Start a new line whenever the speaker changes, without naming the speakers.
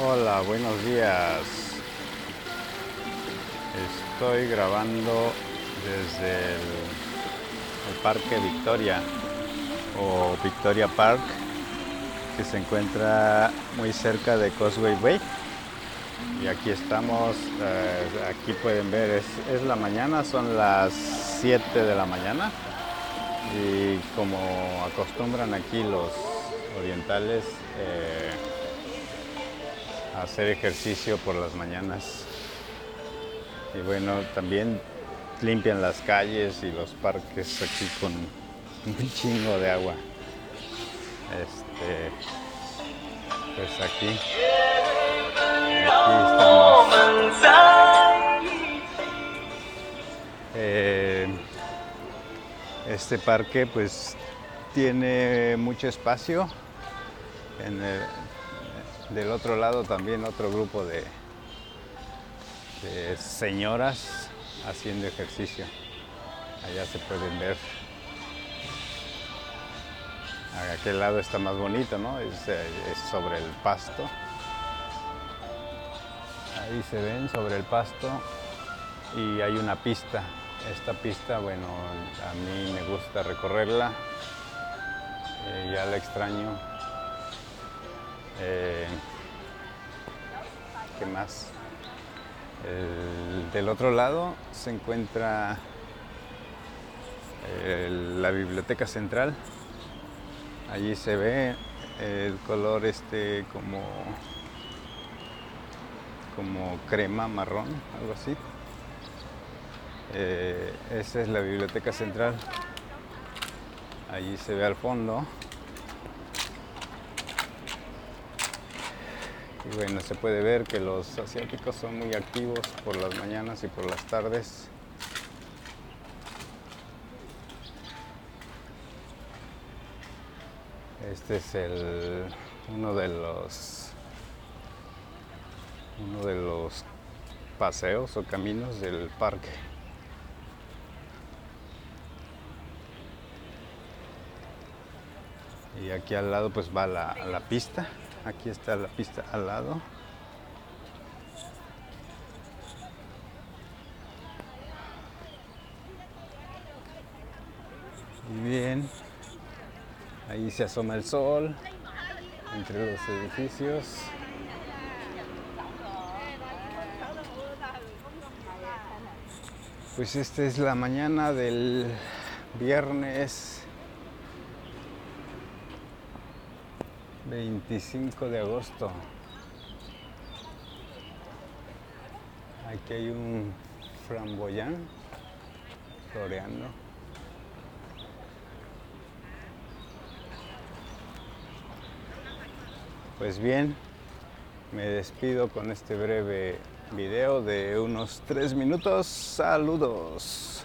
Hola, buenos días. Estoy grabando desde el, Parque Victoria o Victoria Park que se encuentra muy cerca de Causeway Bay. Y aquí estamos, eh, aquí pueden ver, es, es la mañana, son las 7 de la mañana. Y como acostumbran aquí los orientales, eh, hacer ejercicio por las mañanas. Y bueno, también limpian las calles y los parques aquí con un chingo de agua. Este, pues aquí, aquí estamos. Eh, este parque pues tiene mucho espacio. En el- del otro lado también otro grupo de, señoras haciendo ejercicio. Allá se pueden ver. A aquel lado está más bonito, ¿no? Es, eh, es sobre el pasto. Ahí se ven sobre el pasto y hay una pista. Esta pista, bueno, a mí me gusta recorrerla. Eh, ya la extraño. Eh, ¿Qué más? El- del otro lado se encuentra el- la biblioteca central. Allí se ve el color este como como crema marrón, algo así. Eh, esa es la biblioteca central. Allí se ve al fondo. Y bueno, se puede ver que los asiáticos son muy activos por las mañanas y por las tardes. Este es el, uno de los uno de los paseos o caminos del parque. Y aquí al lado pues va la, la pista. Aquí está la pista al lado. Y bien, ahí se asoma el sol entre los edificios. Pues esta es la mañana del viernes 25 de agosto. Aquí hay un framboyán floreando. Pues bien, me despido con este breve video de unos tres minutos. Saludos.